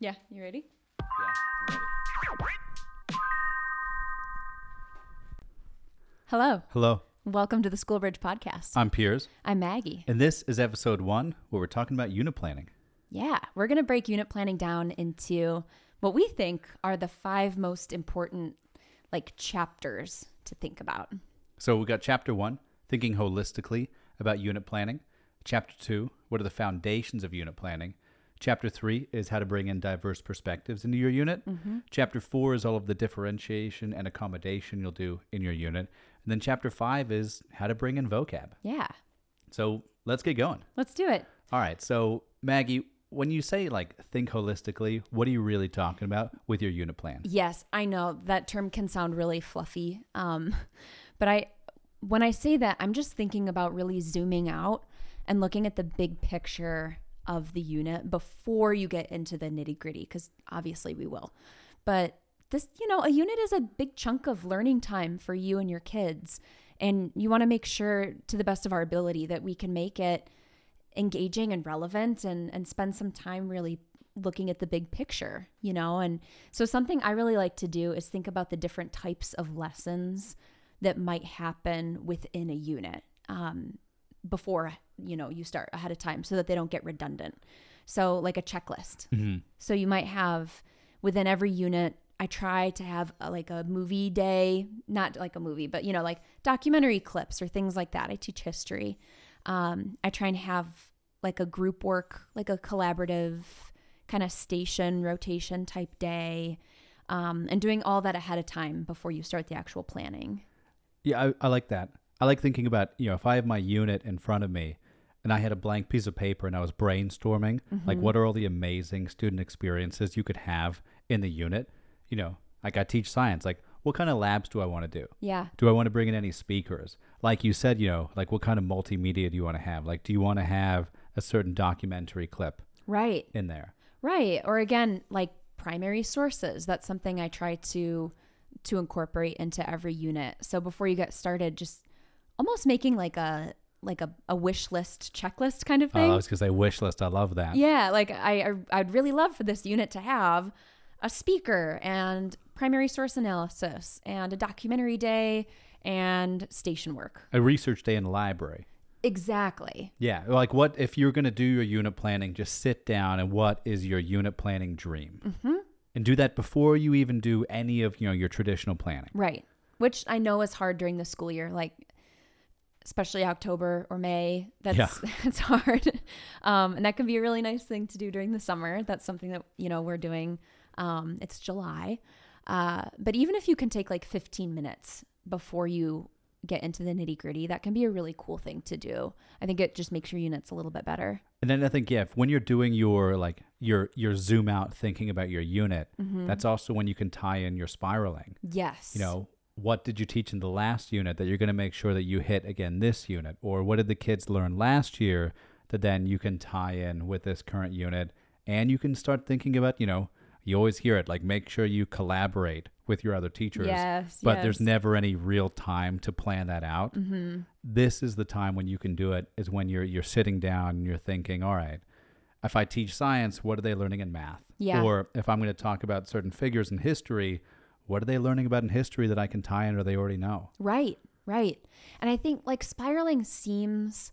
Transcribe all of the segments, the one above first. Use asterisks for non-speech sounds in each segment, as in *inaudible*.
Yeah, you ready? Yeah, I'm ready. Hello. Hello, Welcome to the Schoolbridge podcast. I'm Piers, I'm Maggie. and this is episode one where we're talking about unit planning. Yeah, we're going to break unit planning down into what we think are the five most important like chapters to think about. So we got chapter one, thinking holistically about unit planning. Chapter two, what are the foundations of unit planning? Chapter three is how to bring in diverse perspectives into your unit. Chapter four is all of the differentiation and accommodation you'll do in your unit. And then chapter five is how to bring in vocab. Yeah. So let's get going. Let's do it. All right. So, Maggie, when you say like think holistically, what are you really talking about with your unit plan? Yes, I know that term can sound really fluffy. Um, *laughs* but I when I say that, I'm just thinking about really zooming out and looking at the big picture of the unit before you get into the nitty-gritty cuz obviously we will. But this, you know, a unit is a big chunk of learning time for you and your kids. And you want to make sure to the best of our ability that we can make it engaging and relevant and and spend some time really looking at the big picture, you know? And so something I really like to do is think about the different types of lessons that might happen within a unit um, before, you know, you start ahead of time so that they don't get redundant. So like a checklist. So you might have within every unit I try to have a, like a movie day, not like a movie, but you know, like documentary clips or things like that. I teach history. Um, I try and have like a group work, like a collaborative kind of station rotation type day, um, and doing all that ahead of time before you start the actual planning. Yeah, I, I like that. I like thinking about, you know, if I have my unit in front of me and I had a blank piece of paper and I was brainstorming, like what mm-hmm. are all the amazing student experiences you could have in the unit? You know, like I teach science, like what kind of labs do I want to do? Yeah. Do I want to bring in any speakers? Like you said, you know, like what kind of multimedia do you want to have? Like, do you want to have a certain documentary clip Right. in there? Right. Or again, like primary sources. That's something I try to to incorporate into every unit. So before you get started, just almost making like a like a, a wish list checklist kind of Oh, thing. I was going to say wish list. I love that. yeah, like I I- I'd really love for this unit to have a speaker and primary source analysis and a documentary day and station work. A research day in the library. Exactly. Yeah, like what if you're going to do your unit planning? Just sit down and what is your unit planning dream, mm-hmm. and do that before you even do any of you know your traditional planning. Right. Which I know is hard during the school year, like especially October or May. That's Yeah. *laughs* it's hard. Um, and that can be a really nice thing to do during the summer. That's something that, you know, we're doing. Um, it's July. Uh, but even if you can take like 15 minutes before you get into the nitty gritty, that can be a really cool thing to do. I think it just makes your units a little bit better. And then I think yeah, if, when you're doing your like your your zoom out thinking about your unit, that's also when you can tie in your spiraling. Yes. You know, what did you teach in the last unit that you're going to make sure that you hit again this unit, or what did the kids learn last year that then you can tie in with this current unit, and you can start thinking about you know. You always hear it like make sure you collaborate with your other teachers. Yes, But there's never any real time to plan that out. Mm-hmm. This is the time when you can do it is when you're you're sitting down and you're thinking, all right, if I teach science, what are they learning in math? Yeah. Or if I'm going to talk about certain figures in history, what are they learning about in history that I can tie in or they already know? Right, right. And I think like spiraling seems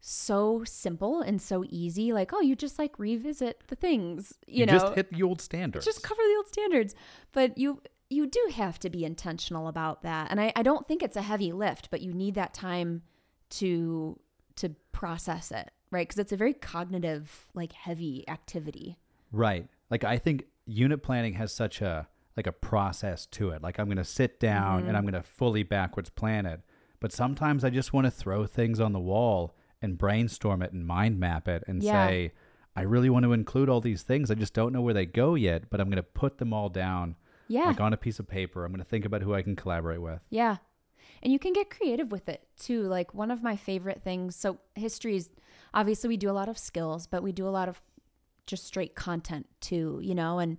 so simple and so easy. Like, oh, you just like revisit the things, you, know, just hit the old standards. just cover the old standards. But you you do have to be intentional about that. And I, I don't think it's a heavy lift, but you need that time to to process it, right? Because it's a very cognitive, like heavy activity. Right. Like I think unit planning has such a like a process to it. Like I'm going to sit down Mm-hmm. and I'm going to fully backwards plan it. But sometimes I just want to throw things on the wall and brainstorm it and mind map it and Yeah. say I really want to include all these things. I just don't know where they go yet, but I'm going to put them all down Yeah. like on a piece of paper. I'm going to think about who I can collaborate with. Yeah. And you can get creative with it too. Like one of my favorite things. So, history is obviously we do a lot of skills, but we do a lot of just straight content too, you know? And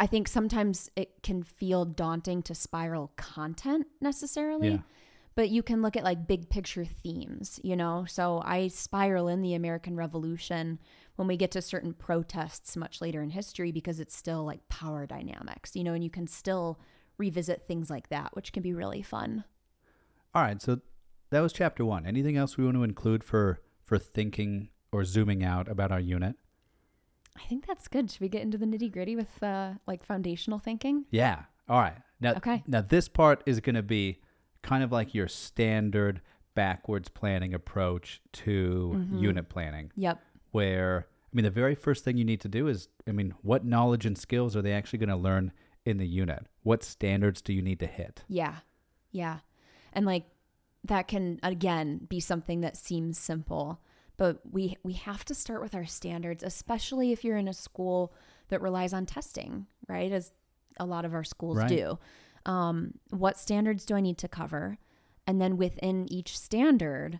I think sometimes it can feel daunting to spiral content necessarily. Yeah. but you can look at like big picture themes, you know? So I spiral in the American Revolution when we get to certain protests much later in history because it's still like power dynamics, you know, and you can still revisit things like that, which can be really fun. All right, so that was chapter one. Anything else we want to include for for thinking or zooming out about our unit? I think that's good. Should we get into the nitty gritty with uh, like foundational thinking? Yeah. All right. Now, Okay. now this part is going to be kind of like your standard backwards planning approach to Mm-hmm. unit planning, Yep. where I mean, the very first thing you need to do is, I mean, what knowledge and skills are they actually going to learn in the unit? What standards do you need to hit? Yeah. Yeah. And like that can again be something that seems simple, but we we have to start with our standards, especially if you're in a school that relies on testing, right? As a lot of our schools Right. do. Um, what standards do I need to cover? And then within each standard,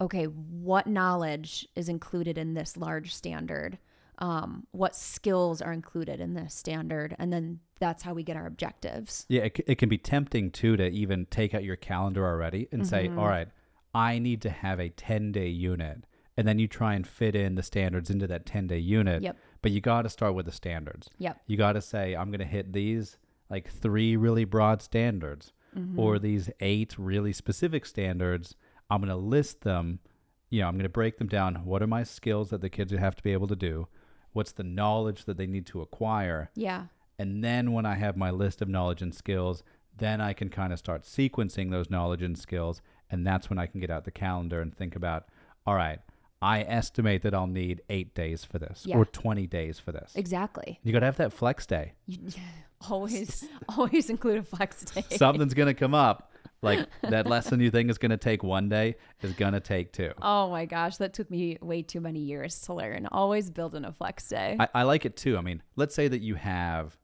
okay, what knowledge is included in this large standard? Um, what skills are included in this standard? And then that's how we get our objectives. Yeah, it, it can be tempting too to even take out your calendar already and say, Mm-hmm. all right, I need to have a 10 day unit. And then you try and fit in the standards into that 10 day unit. Yep. But you got to start with the standards. Yep. You got to say, I'm going to hit these like three really broad standards mm-hmm. or these eight really specific standards. I'm going to list them. You know, I'm going to break them down. What are my skills that the kids have to be able to do? What's the knowledge that they need to acquire? Yeah. And then when I have my list of knowledge and skills, then I can kind of start sequencing those knowledge and skills. And that's when I can get out the calendar and think about, all right, I estimate that I'll need eight days for this Yeah. or 20 days for this. Exactly. You got to have that flex day. You, *laughs* always, *laughs* always include a flex day. Something's going to come up. *laughs* Like that lesson you think is going to take one day is going to take two. Oh my gosh, that took me way too many years to learn. Always build in a flex day. I, I like it too. I mean, let's say that you have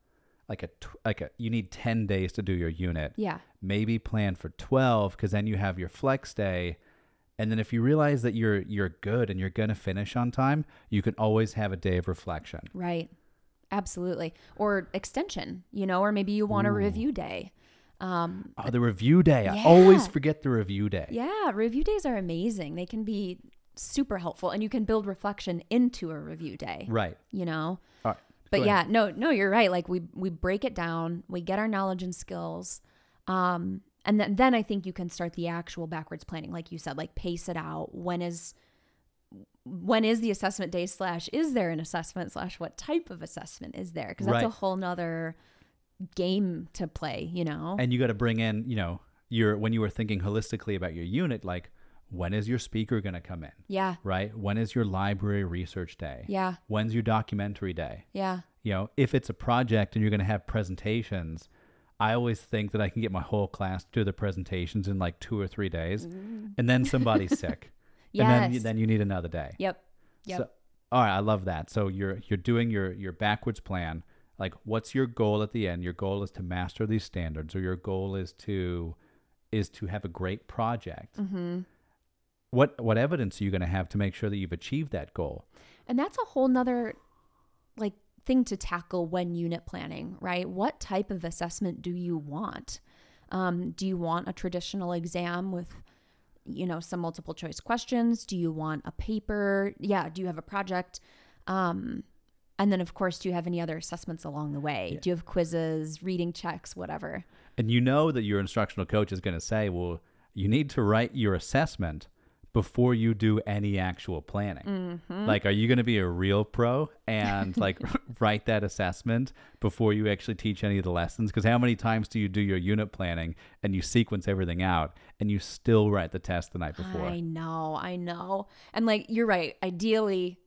like a like a you need 10 days to do your unit. yeah. maybe plan for 12 because then you have your flex day and then if you realize that you're you're good and you're going to finish on time you can always have a day of reflection Right. Absolutely. Or extension, you know, or maybe you want a review day. Um, oh the review day i always forget the review day yeah, review days are amazing. They can be super helpful and you can build reflection into a review day, right you know? right But yeah, no, no, you're right. Like we we break it down, we get our knowledge and skills, um, and then then I think you can start the actual backwards planning, like you said, like pace it out. When is when is the assessment day slash is there an assessment slash what type of assessment is there? Because that's a whole nother game to play, you know. and you got to bring in you know your when you were thinking holistically about your unit like when is your speaker going to come in? Yeah, right? When is your library research day? Yeah, when's your documentary day? Yeah, you know, if it's a project and you're going to have presentations, I always think that I can get my whole class to do the presentations in like two or three days, and then somebody's *laughs* sick, and then you, then you need another day. yep, yep. So, all right, I love that. So you're you're doing your your backwards plan. Like, what's your goal at the end? Your goal is to master these standards, or your goal is to is to have a great project. mm-hmm. What what evidence are you going to have to make sure that you've achieved that goal? And that's a whole nother like thing to tackle when unit planning, right? What type of assessment do you want? Um, do you want a traditional exam with, you know, some multiple choice questions? Do you want a paper? Yeah. Do you have a project? Um, and then, of course, do you have any other assessments along the way? Yeah. Do you have quizzes, reading checks, whatever? And you know that your instructional coach is going to say, well, you need to write your assessment before you do any actual planning. Mm-hmm. Like, are you going to be a real pro and like *laughs* *laughs* write that assessment before you actually teach any of the lessons? Because how many times do you do your unit planning and you sequence everything out and you still write the test the night before? I know, I know. And like you're right, ideally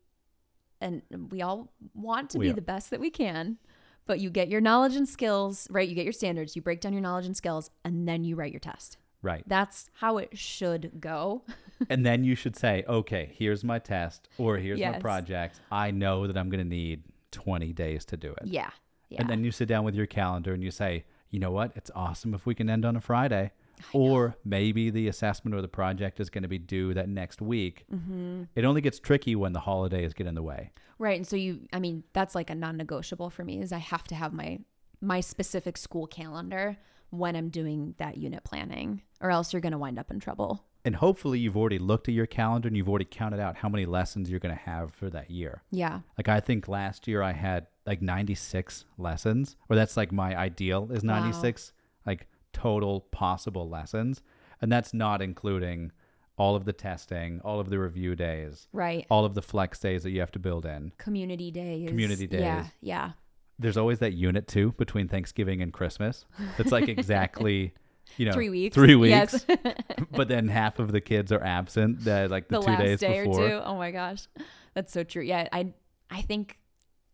and we all want to We be are. the best that we can, but you get your knowledge and skills, right? You get your standards, you break down your knowledge and skills and then you write your test. Right. That's how it should go. *laughs* and then you should say, okay, here's my test or here's my project. I know that I'm going to need 20 days to do it. yeah. Yeah. And then you sit down with your calendar and you say, you know what? It's awesome if we can end on a Friday. Or maybe the assessment or the project is going to be due that next week. Mm-hmm. It only gets tricky when the holidays get in the way. right. And so you I mean, that's like a non-negotiable for me is I have to have my my specific school calendar when I'm doing that unit planning, or else you're going to wind up in trouble. And hopefully you've already looked at your calendar and you've already counted out how many lessons you're going to have for that year. Yeah. Like I think last year I had like 96 lessons, or that's like my ideal is Wow. 96 like total possible lessons. And that's not including all of the testing, all of the review days, Right. all of the flex days that you have to build in. Community days. Community days. Yeah. Yeah. There's always that unit too between Thanksgiving and Christmas. That's like exactly, you know, Three weeks. Three weeks. Yes. *laughs* but then half of the kids are absent that like the, the two last days day before. or two. Oh my gosh, that's so true. Yeah, I I think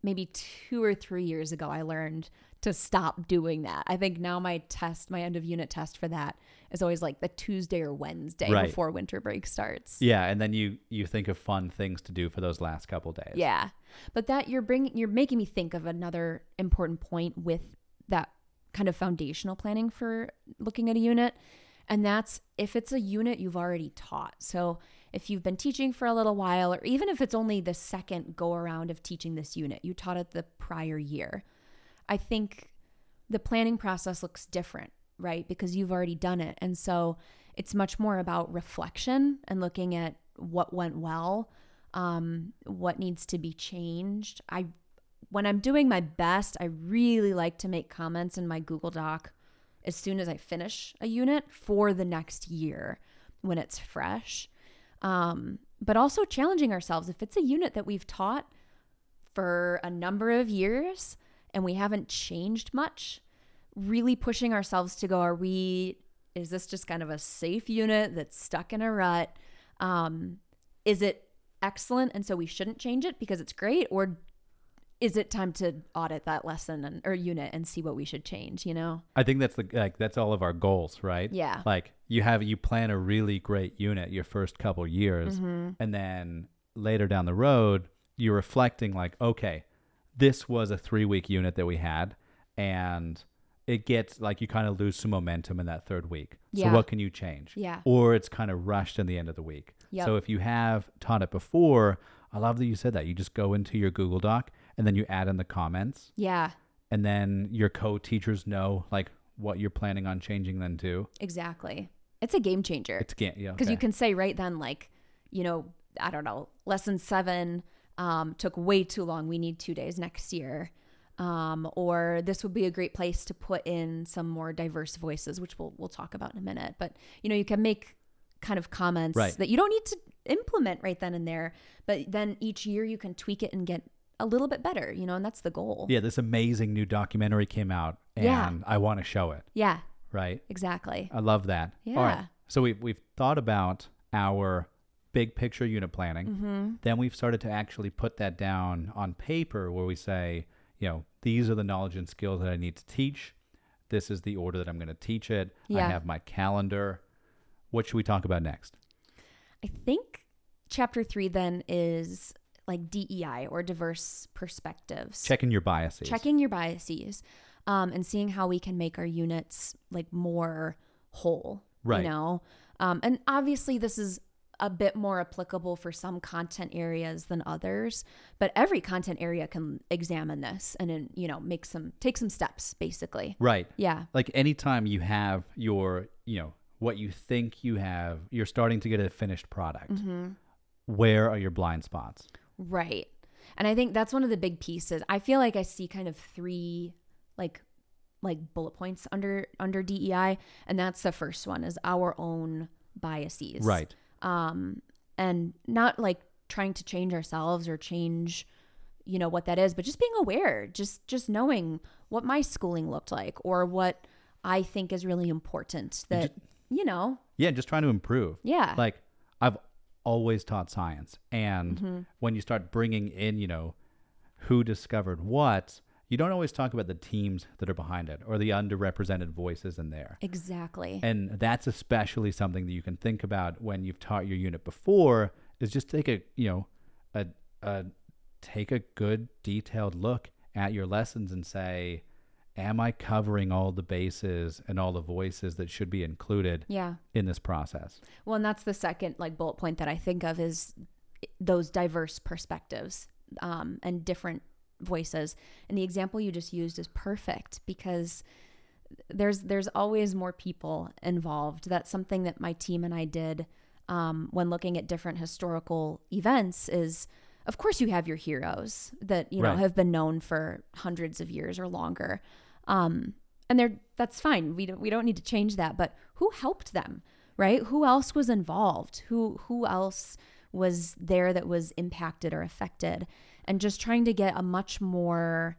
maybe two or three years ago I learned to stop doing that. I think now my test, my end of unit test for that is always like the Tuesday or Wednesday Right. before winter break starts. Yeah, and then you you think of fun things to do for those last couple days. Yeah. But that you're bringing you're making me think of another important point with that kind of foundational planning for looking at a unit and that's if it's a unit you've already taught. So if you've been teaching for a little while or even if it's only the second go around of teaching this unit, you taught it the prior year. I think the planning process looks different, right? Because you've already done it. And so it's much more about reflection and looking at what went well, um, what needs to be changed. I when I'm doing my best, I really like to make comments in my Google Doc as soon as I finish a unit for the next year when it's fresh. Um, but also challenging ourselves if it's a unit that we've taught for a number of years and we haven't changed much, really pushing ourselves to go, are we, is this just kind of a safe unit that's stuck in a rut? Um, is it excellent and so we shouldn't change it because it's great? Or is it time to audit that lesson and, or unit and see what we should change, you know? I think that's the like that's all of our goals, right? Yeah. Like you have you plan a really great unit your first couple years Mm-hmm. and then later down the road you're reflecting like, okay, this was a 3-week unit that we had and it gets like you kind of lose some momentum in that third week. Yeah. So what can you change? Yeah. Or it's kind of rushed in the end of the week. Yep. So if you have taught it before, I love that you said that. You just go into your Google Doc and then you add in the comments Yeah, and then your co-teachers know like what you're planning on changing then too. exactly. It's a game changer. It's can't yeah because okay. you can say right then like you know i don't know lesson seven um, took way too long we need two days next year um, or this would be a great place to put in some more diverse voices which we'll, we'll talk about in a minute but you know you can make kind of comments Right. that you don't need to implement right then and there but then each year you can tweak it and get a little bit better you know and that's the goal yeah, this amazing new documentary came out and Yeah. I want to show it, yeah right? exactly I love that. All right. Yeah. So we've we've thought about our big picture unit planning. mm-hmm. Then we've started to actually put that down on paper where we say, you know, these are the knowledge and skills that I need to teach. This is the order that I'm going to teach it. Yeah. I have my calendar. What should we talk about next? I think chapter three then is like DEI or diverse perspectives. Checking your biases. Checking your biases um, and seeing how we can make our units like more whole. Right. You know? Um, and obviously, this is a bit more applicable for some content areas than others, but every content area can examine this and, then, you know, make some, take some steps basically. Right. Yeah. Like anytime you have your, you know, what you think you have, you're starting to get a finished product. Mm-hmm. Where are your blind spots? Right. And I think that's one of the big pieces. I feel like I see kind of three like like bullet points under under DEI and that's the first one is our own biases. Right. Um and not like trying to change ourselves or change you know what that is, but just being aware, just just knowing what my schooling looked like or what I think is really important that you know, Yeah, just trying to improve. yeah. Like I've always taught science, and Mm-hmm. when you start bringing in, you know, who discovered what, you don't always talk about the teams that are behind it or the underrepresented voices in there. exactly. And that's especially something that you can think about when you've taught your unit before is just take a, you know, a, a take a good detailed look at your lessons and say, am I covering all the bases and all the voices that should be included yeah. in this process? Well, and that's the second like bullet point that I think of is those diverse perspectives um, and different voices. And the example you just used is perfect because there's there's always more people involved. That's something that my team and I did um, when looking at different historical events. Is of course you have your heroes that you know Right. have been known for hundreds of years or longer, um, and they're that's fine. We don't we don't need to change that. But who helped them, right? Who else was involved? Who who else was there that was impacted or affected? And just trying to get a much more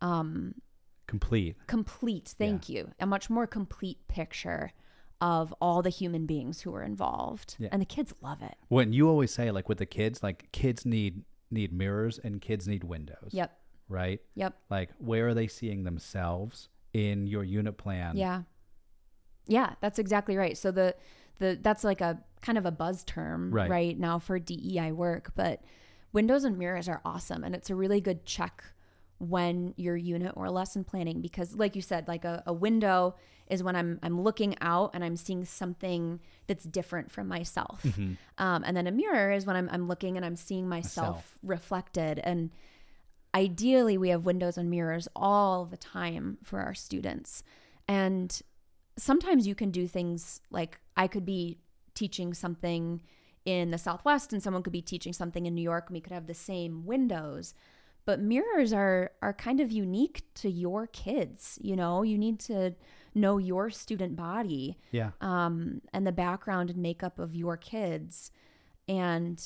um, Complete. complete thank you a much more complete picture of all the human beings who were involved Yeah. and the kids love it When you always say like with the kids, like kids need need mirrors and kids need windows. yep Right? yep Like where are they seeing themselves in your unit plan? yeah yeah that's exactly right so the the that's like a kind of a buzz term Right. right, now for DEI work but windows and mirrors are awesome and it's a really good check when your unit or lesson planning because like you said like a, a window is when I'm I'm looking out and I'm seeing something that's different from myself. Um, and then a mirror is when I'm, I'm looking and I'm seeing myself, Myself. reflected. And ideally we have windows and mirrors all the time for our students. And sometimes you can do things like I could be teaching something in the Southwest and someone could be teaching something in New York and we could have the same windows. But mirrors are are kind of unique to your kids, you know? You need to know your student body Yeah. um, and the background and makeup of your kids. And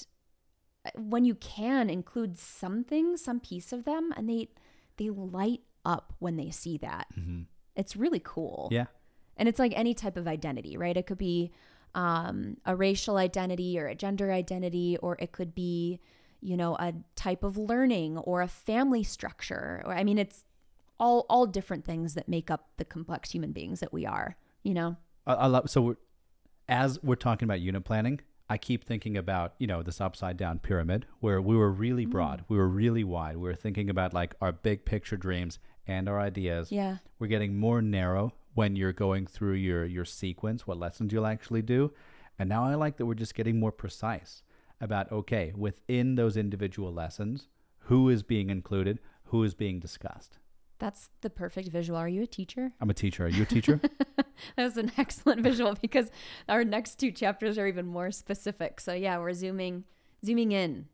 uh, when you can include something, some piece of them, and they they light up when they see that. Mhm. It's really cool. Yeah. And it's like any type of identity, right? It could be um, a racial identity or a gender identity, or it could be, you know, a type of learning or a family structure. Or I mean, it's all all different things that make up the complex human beings that we are. You know? I, I love so we're, as we're talking about unit planning, I keep thinking about you know this upside down pyramid where we were really broad, we were really wide. We were thinking about like our big picture dreams and our ideas. Yeah. We're getting more narrow when you're going through your your sequence, what lessons you'll actually do, and now I like that we're just getting more precise about okay within those individual lessons, who is being included, who is being discussed. That's the perfect visual. Are you a teacher? I'm a teacher. Are you a teacher? *laughs* That was an excellent visual because our next two chapters are even more specific. So yeah, we're zooming zooming in.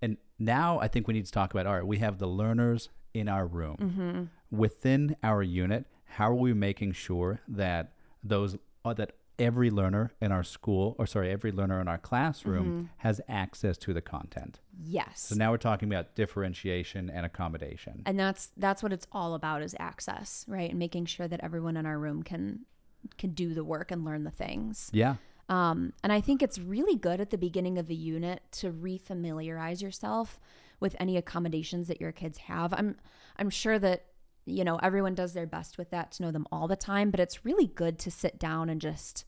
And now I think we need to talk about all right, we have the learners in our room. Mm-hmm. Within our unit, how are we making sure that those uh, that every learner in our school or sorry, every learner in our classroom Mm-hmm. has access to the content. Yes. So now we're talking about differentiation and accommodation. and that's that's what it's all about is access, right? And making sure that everyone in our room can can do the work and learn the things. Yeah. Um, and I think it's really good at the beginning of a unit to refamiliarize yourself with any accommodations that your kids have. I'm I'm sure that you know everyone does their best with that to know them all the time, but it's really good to sit down and just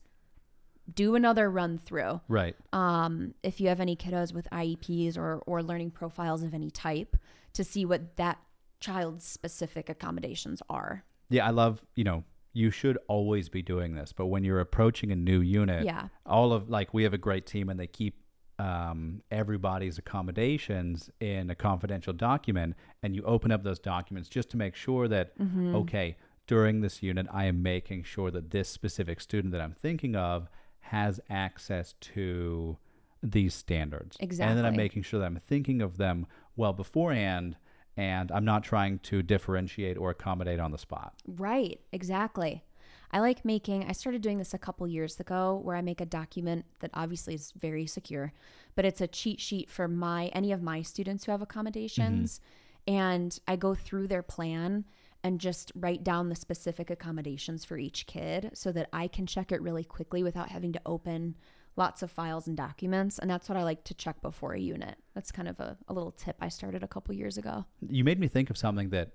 do another run through. Right. Um, if you have any kiddos with IEPs or or learning profiles of any type, to see what that child's specific accommodations are. Yeah, I love, you know, you should always be doing this, but when you're approaching a new unit, Yeah. all of like we have a great team and they keep um, everybody's accommodations in a confidential document and you open up those documents just to make sure that Mm-hmm. okay during this unit i am making sure that this specific student that i'm thinking of has access to these standards Exactly. and then i'm making sure that i'm thinking of them well beforehand and i'm not trying to differentiate or accommodate on the spot Right, exactly. I like making, I started doing this a couple years ago where I make a document that obviously is very secure, but it's a cheat sheet for my, any of my students who have accommodations. Mm-hmm. And I go through their plan and just write down the specific accommodations for each kid so that I can check it really quickly without having to open lots of files and documents. And that's what I like to check before a unit. That's kind of a, a little tip I started a couple years ago. you made me think of something that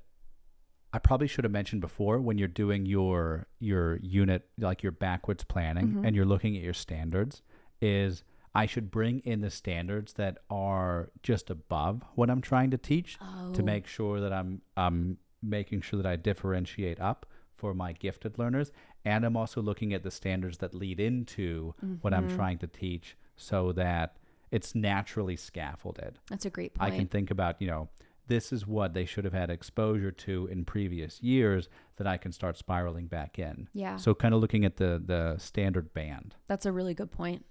I probably should have mentioned before when you're doing your your unit like your backwards planning mm-hmm. and you're looking at your standards is I should bring in the standards that are just above what I'm trying to teach to Oh. make sure that I'm I'm making sure that I differentiate up for my gifted learners and I'm also looking at the standards that lead into what I'm mm-hmm. trying to teach so that it's naturally scaffolded. That's a great point. I can think about, you know, this is what they should have had exposure to in previous years that I can start spiraling back in. Yeah. So kind of looking at the the standard band. That's a really good point.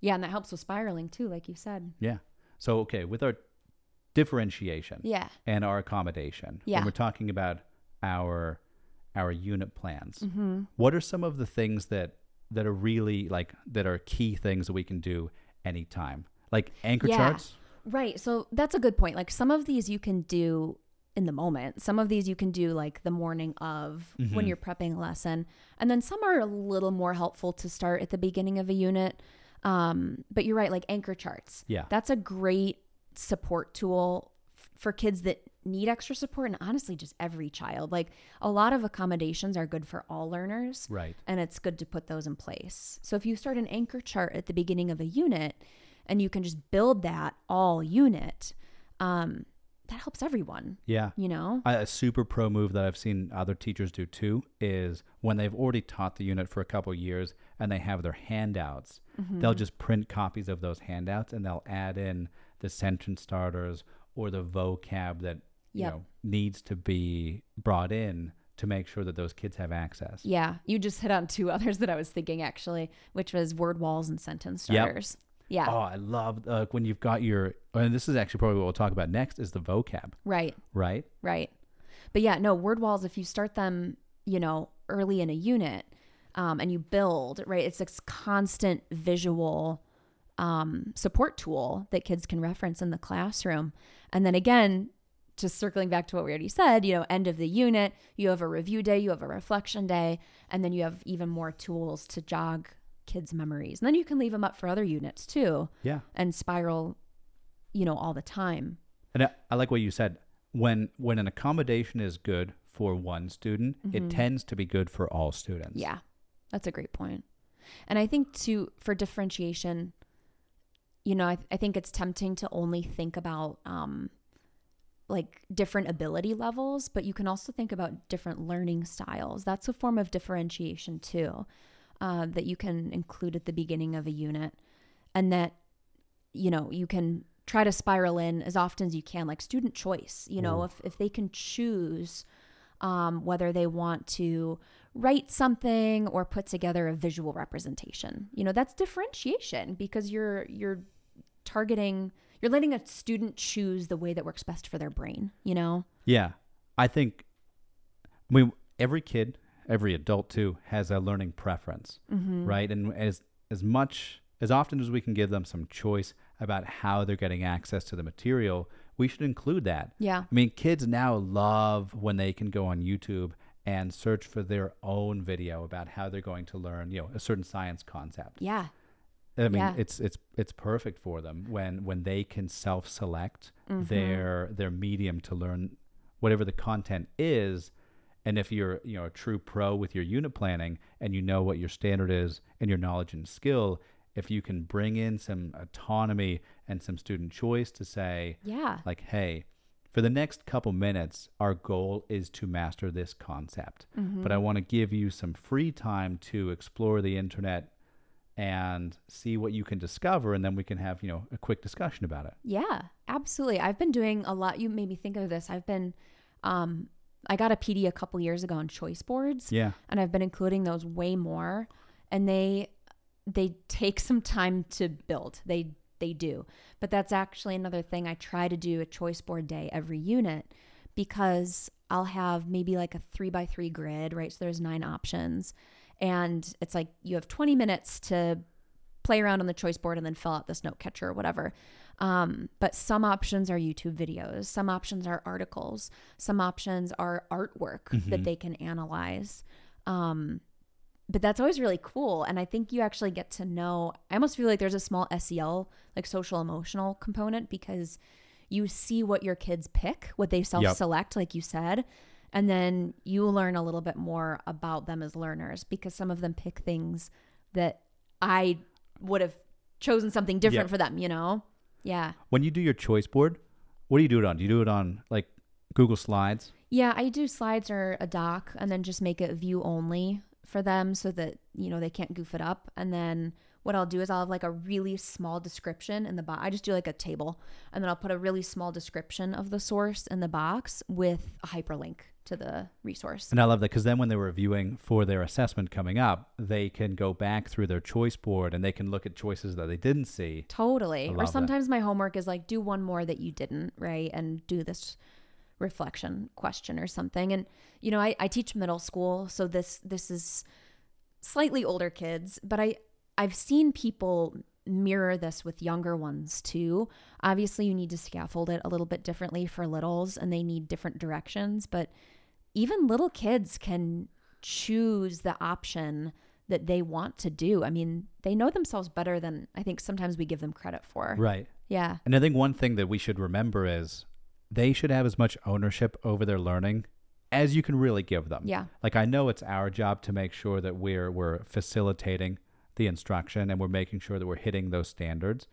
Yeah, and that helps with spiraling too, like you said. Yeah. So okay, with our differentiation Yeah. and our accommodation, Yeah. when we're talking about our our unit plans, Mm-hmm. what are some of the things that that are really like that are key things that we can do anytime? Like anchor Yeah. charts? Right. So that's a good point. Like some of these you can do in the moment. Some of these you can do like the morning of when Mhm. you're prepping a lesson. And then some are a little more helpful to start at the beginning of a unit. Um, but you're right, like anchor charts. Yeah. That's a great support tool f- for kids that need extra support and honestly just every child. Like a lot of accommodations are good for all learners Right. and it's good to put those in place. So if you start an anchor chart at the beginning of a unit and you can just build that all unit, um, that helps everyone, Yeah. you know? A a super pro move that I've seen other teachers do too is when they've already taught the unit for a couple years and they have their handouts, Mm-hmm. they'll just print copies of those handouts and they'll add in the sentence starters or the vocab that you know needs to be brought in to make sure that those kids have access. Yeah, you just hit on two *laughs* others that I was thinking actually, which was word walls and sentence Yep. Yeah, Oh, I love uh, when you've got your and this is actually probably what we'll talk about next is the vocab, right, right? right. But yeah, no, word walls, if you start them, you know, early in a unit um, and you build, right, it's this constant visual um, support tool that kids can reference in the classroom. And then again, just circling back to what we already said, you know, end of the unit, you have a review day, you have a reflection day, and then you have even more tools to jog kids' memories. And then you can leave them up for other units too Yeah. and spiral, you know, all the time. And I, I like what you said. When when an accommodation is good for one student, it tends to be good for all students. Mm-hmm. Yeah, that's a great point. And I think too, for differentiation, you know, I, I think it's tempting to only think about um, like different ability levels, but you can also think about different learning styles. That's a form of differentiation too, uh, that you can include at the beginning of a unit, and that you know you can try to spiral in as often as you can, like student choice. You know, Ooh. if if they can choose um, whether they want to write something or put together a visual representation. You know, that's differentiation because you're you're targeting you're letting a student choose the way that works best for their brain, you know? Yeah. I think I mean every kid, every adult too has a learning preference, Mm-hmm. right? And as as much as often as we can give them some choice about how they're getting access to the material, we should include that. Yeah. I mean, kids now love when they can go on YouTube and search for their own video about how they're going to learn, you know, a certain science concept. Yeah. I mean, Yeah. it's it's it's perfect for them when when they can self-select Mm-hmm. their their medium to learn whatever the content is. And if you're you know a true pro with your unit planning and you know what your standard is and your knowledge and skill, if you can bring in some autonomy and some student choice to say, Yeah. like, hey, for the next couple minutes, our goal is to master this concept. Mm-hmm. But I want to give you some free time to explore the internet and see what you can discover. And then we can have, you know, a quick discussion about it. Yeah, absolutely. I've been doing a lot. You made me think of this. I've been, um, I got a PD a couple years ago on choice boards, Yeah. and I've been including those way more. And they, they take some time to build. They, they do. But that's actually another thing. I try to do a choice board day every unit because I'll have maybe like a three by three grid, right? So there's nine options, and it's like you have 20 minutes to play around on the choice board and then fill out this note catcher or whatever. Um, but some options are YouTube videos, some options are articles, some options are artwork that they can analyze. Um, but that's always really cool. And I think you actually get to know, I almost feel like there's a small SEL, like social emotional component, because you see what your kids pick, what they self select, like you said. And then you learn a little bit more about them as learners because some of them pick things that I would have chosen something different Yep. for them, you know? Yeah. When you do your choice board, what do you do it on? Do you do it on like Google Slides? Yeah, I do slides or a doc and then just make it view only for them so that, you know, they can't goof it up. And then what I'll do is I'll have like a really small description in the box. I just do like a table and then I'll put a really small description of the source in the box with a hyperlink to the resource. And I love that because then when they're reviewing for their assessment coming up, they can go back through their choice board and they can look at choices that they didn't see. Totally. Or love that. sometimes my homework is like do one more that you didn't, right? And do this reflection question or something. And you know, I, I teach middle school, so this this is slightly older kids, but I I've seen people mirror this with younger ones too. Obviously, you need to scaffold it a little bit differently for littles and they need different directions, but even little kids can choose the option that they want to do. I mean, they know themselves better than I think sometimes we give them credit for. Right. Yeah. And I think one thing that we should remember is they should have as much ownership over their learning as you can really give them. Yeah. Like I know it's our job to make sure that we're we're facilitating the instruction and we're making sure that we're hitting those standards.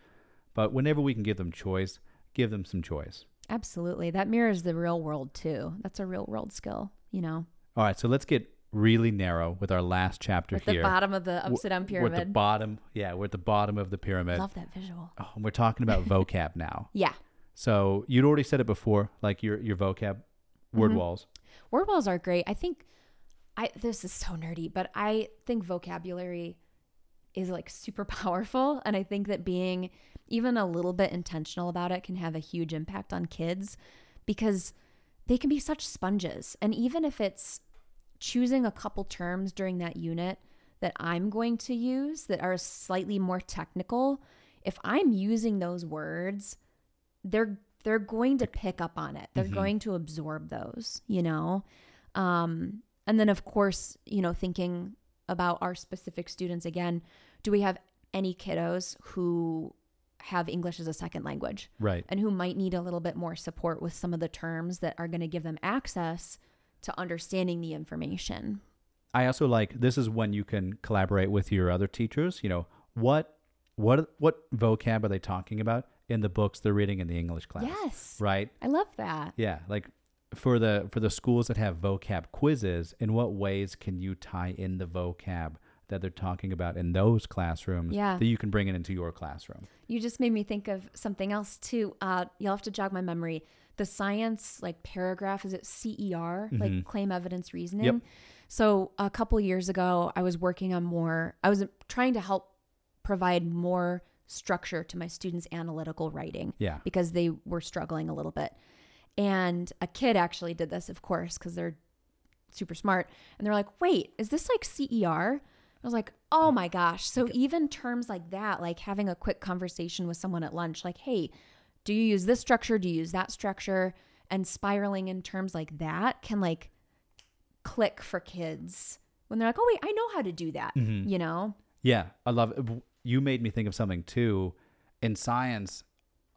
But whenever we can give them choice, give them some choice. Absolutely. That mirrors the real world too. That's a real world skill, you know. All right, so let's get really narrow with our last chapter At here. the bottom of the upside down We're at the pyramid. bottom. Yeah, we're at the bottom of the pyramid. Love that visual. Oh, and we're talking about *laughs* vocab now. Yeah. So you'd already said it before, like your your vocab word Mhm. walls. Word walls are great. I think I this is so nerdy, but I think vocabulary is like super *laughs* powerful and I think that being even a little bit intentional about it can have a huge impact on kids because they can be such sponges. And even if it's choosing a couple terms during that unit that I'm going to use that are slightly more technical, if I'm using those words, they're they're going to pick up on it. They're Mhm. going to absorb those, you know. Um, and then of course, you know, thinking about our specific students again, do we have any kiddos who have English as a second language Right. and who might need a little bit more support with some of the terms that are going to give them access to understanding the information? I also like this is when you can collaborate with your other teachers. You know what what what vocab are they talking about in the books they're reading in the English class? Yes. Right. I love that. Yeah. Like for the for the schools that have vocab quizzes, in what ways can you tie in the vocab that they're talking about in those classrooms Yeah. that you can bring it into your classroom? You just made me think of something else too. Uh, you'll have to jog my memory. The science like paragraph is it CER Mhm. like claim evidence reasoning. Yep. So a couple years ago, I was working on more. I was trying to help provide more structure to my students' analytical writing Yeah. because they were struggling a little bit. And a kid actually did this, of course, because they're super smart. And they're like, wait, is this like CER? I was like, oh my gosh. So even terms like that, like having a quick conversation with someone at lunch, like, hey, do you use this structure? Do you use that structure? And spiraling in terms like that can like click for kids when they're like, oh, wait, I know how to do that, Mhm. you know? Yeah, I love it. You made me think of something too. In science,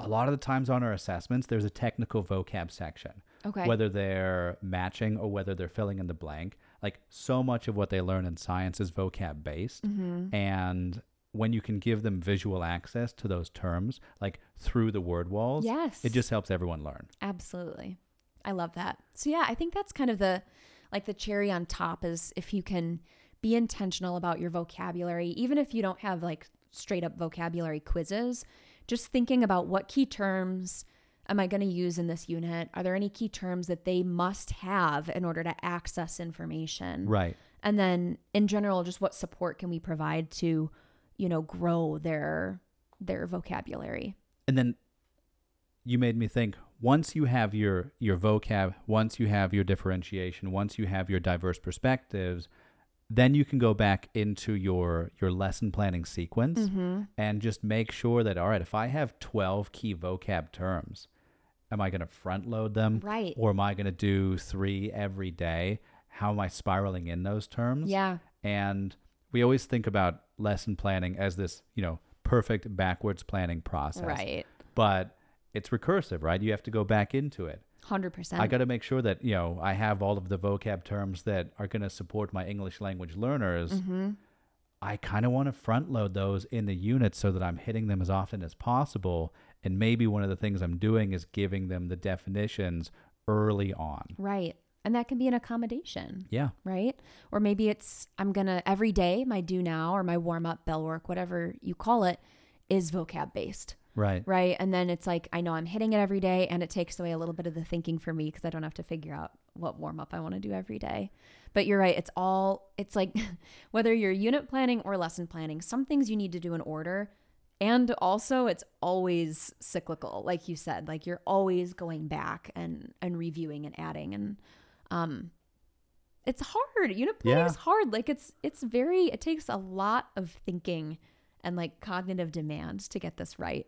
a lot of the times on our assessments, there's a technical vocab section. Okay. Whether they're matching or whether they're filling in the blank. Like so much of what they learn in science is vocab based. Mm-hmm. And when you can give them visual access to those terms, like through the word walls, Yes. it just helps everyone learn. Absolutely. I love that. So yeah, I think that's kind of the like the cherry on top is if you can be intentional about your vocabulary, even if you don't have like straight up vocabulary quizzes, just thinking about what key terms am I going to use in this unit? Are there any key terms that they must have in order to access information? Right. And then in general, just what support can we provide to, you know, grow their their vocabulary? And then you made me think once you have your your vocab, once you have your differentiation, once you have your diverse perspectives, then you can go back into your your lesson planning sequence Mm-hmm. and just make sure that all right, if I have 12 key vocab terms, am I going to front load them Right. or am I going to do 3 every day? How am I spiraling in those terms? Yeah. And we always think about lesson planning as this, you know, perfect backwards planning process Right. but it's recursive, right? You have to go back into it. 100%. I got to make sure that, you know, I have all of the vocab terms that are going to support my English language learners. mm-hmm. I kind of want to front load those in the unit so that I'm hitting them as often as possible. And maybe one of the things I'm doing is giving them the definitions early on. Right. And that can be an accommodation, Yeah. right? Or maybe it's I'm going to every day, my do now or my warm up bell work, whatever you call it, is vocab based, Right. right? And then it's like I know I'm hitting it every day and it takes away a little bit of the thinking for me because I don't have to figure out what warm up I want to do every day. But you're right, it's all it's like *laughs* whether you're unit planning or lesson planning, some things you need to do in order. And also it's always cyclical, like you said. Like you're always going back and and reviewing and adding and um it's hard. Unit planning Yeah. is hard. Like it's it's very it takes a lot of thinking and like cognitive demand to get this right.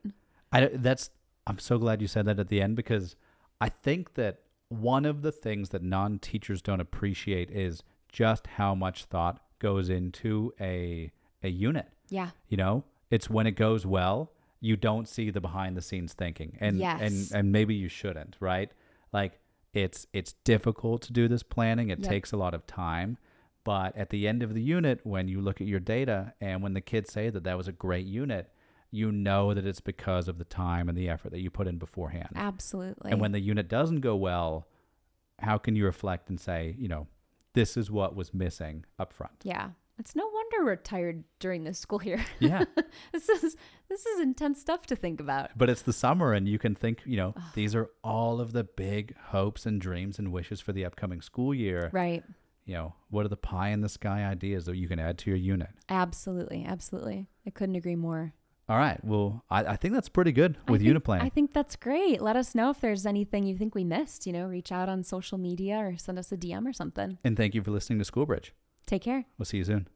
I that's I'm so glad you said that at the end because I think that one of the things that non-teachers don't appreciate is just how much thought goes into a a unit. Yeah. You know, it's when it goes well, you don't see the behind the scenes thinking, and Yes. and and maybe you shouldn't, right? Like it's it's difficult to do this planning. It Yep. takes a lot of time. But at the end of the unit, when you look at your data and when the kids say that that was a great unit, you know that it's because of the time and the effort that you put in beforehand. Absolutely. And when the unit doesn't go well, how can you reflect and say, you know, this is what was missing up front? Yeah. It's no wonder we're tired during this school year. Yeah. *laughs* this is this is intense stuff to think about. but it's the summer and you can think, you know, these are all of the big hopes and dreams and wishes for the upcoming school year. Right. You know, what are the pie in the sky ideas that you can add to your unit? Absolutely. Absolutely. I couldn't agree more. All right. Well, I, I think that's pretty good I with think- unit planning. I think that's great. Let us know if there's anything you think we missed. You know, reach out on social media or send us a DM or something. and thank you for listening to Schoolbridge. Take care. We'll see you soon.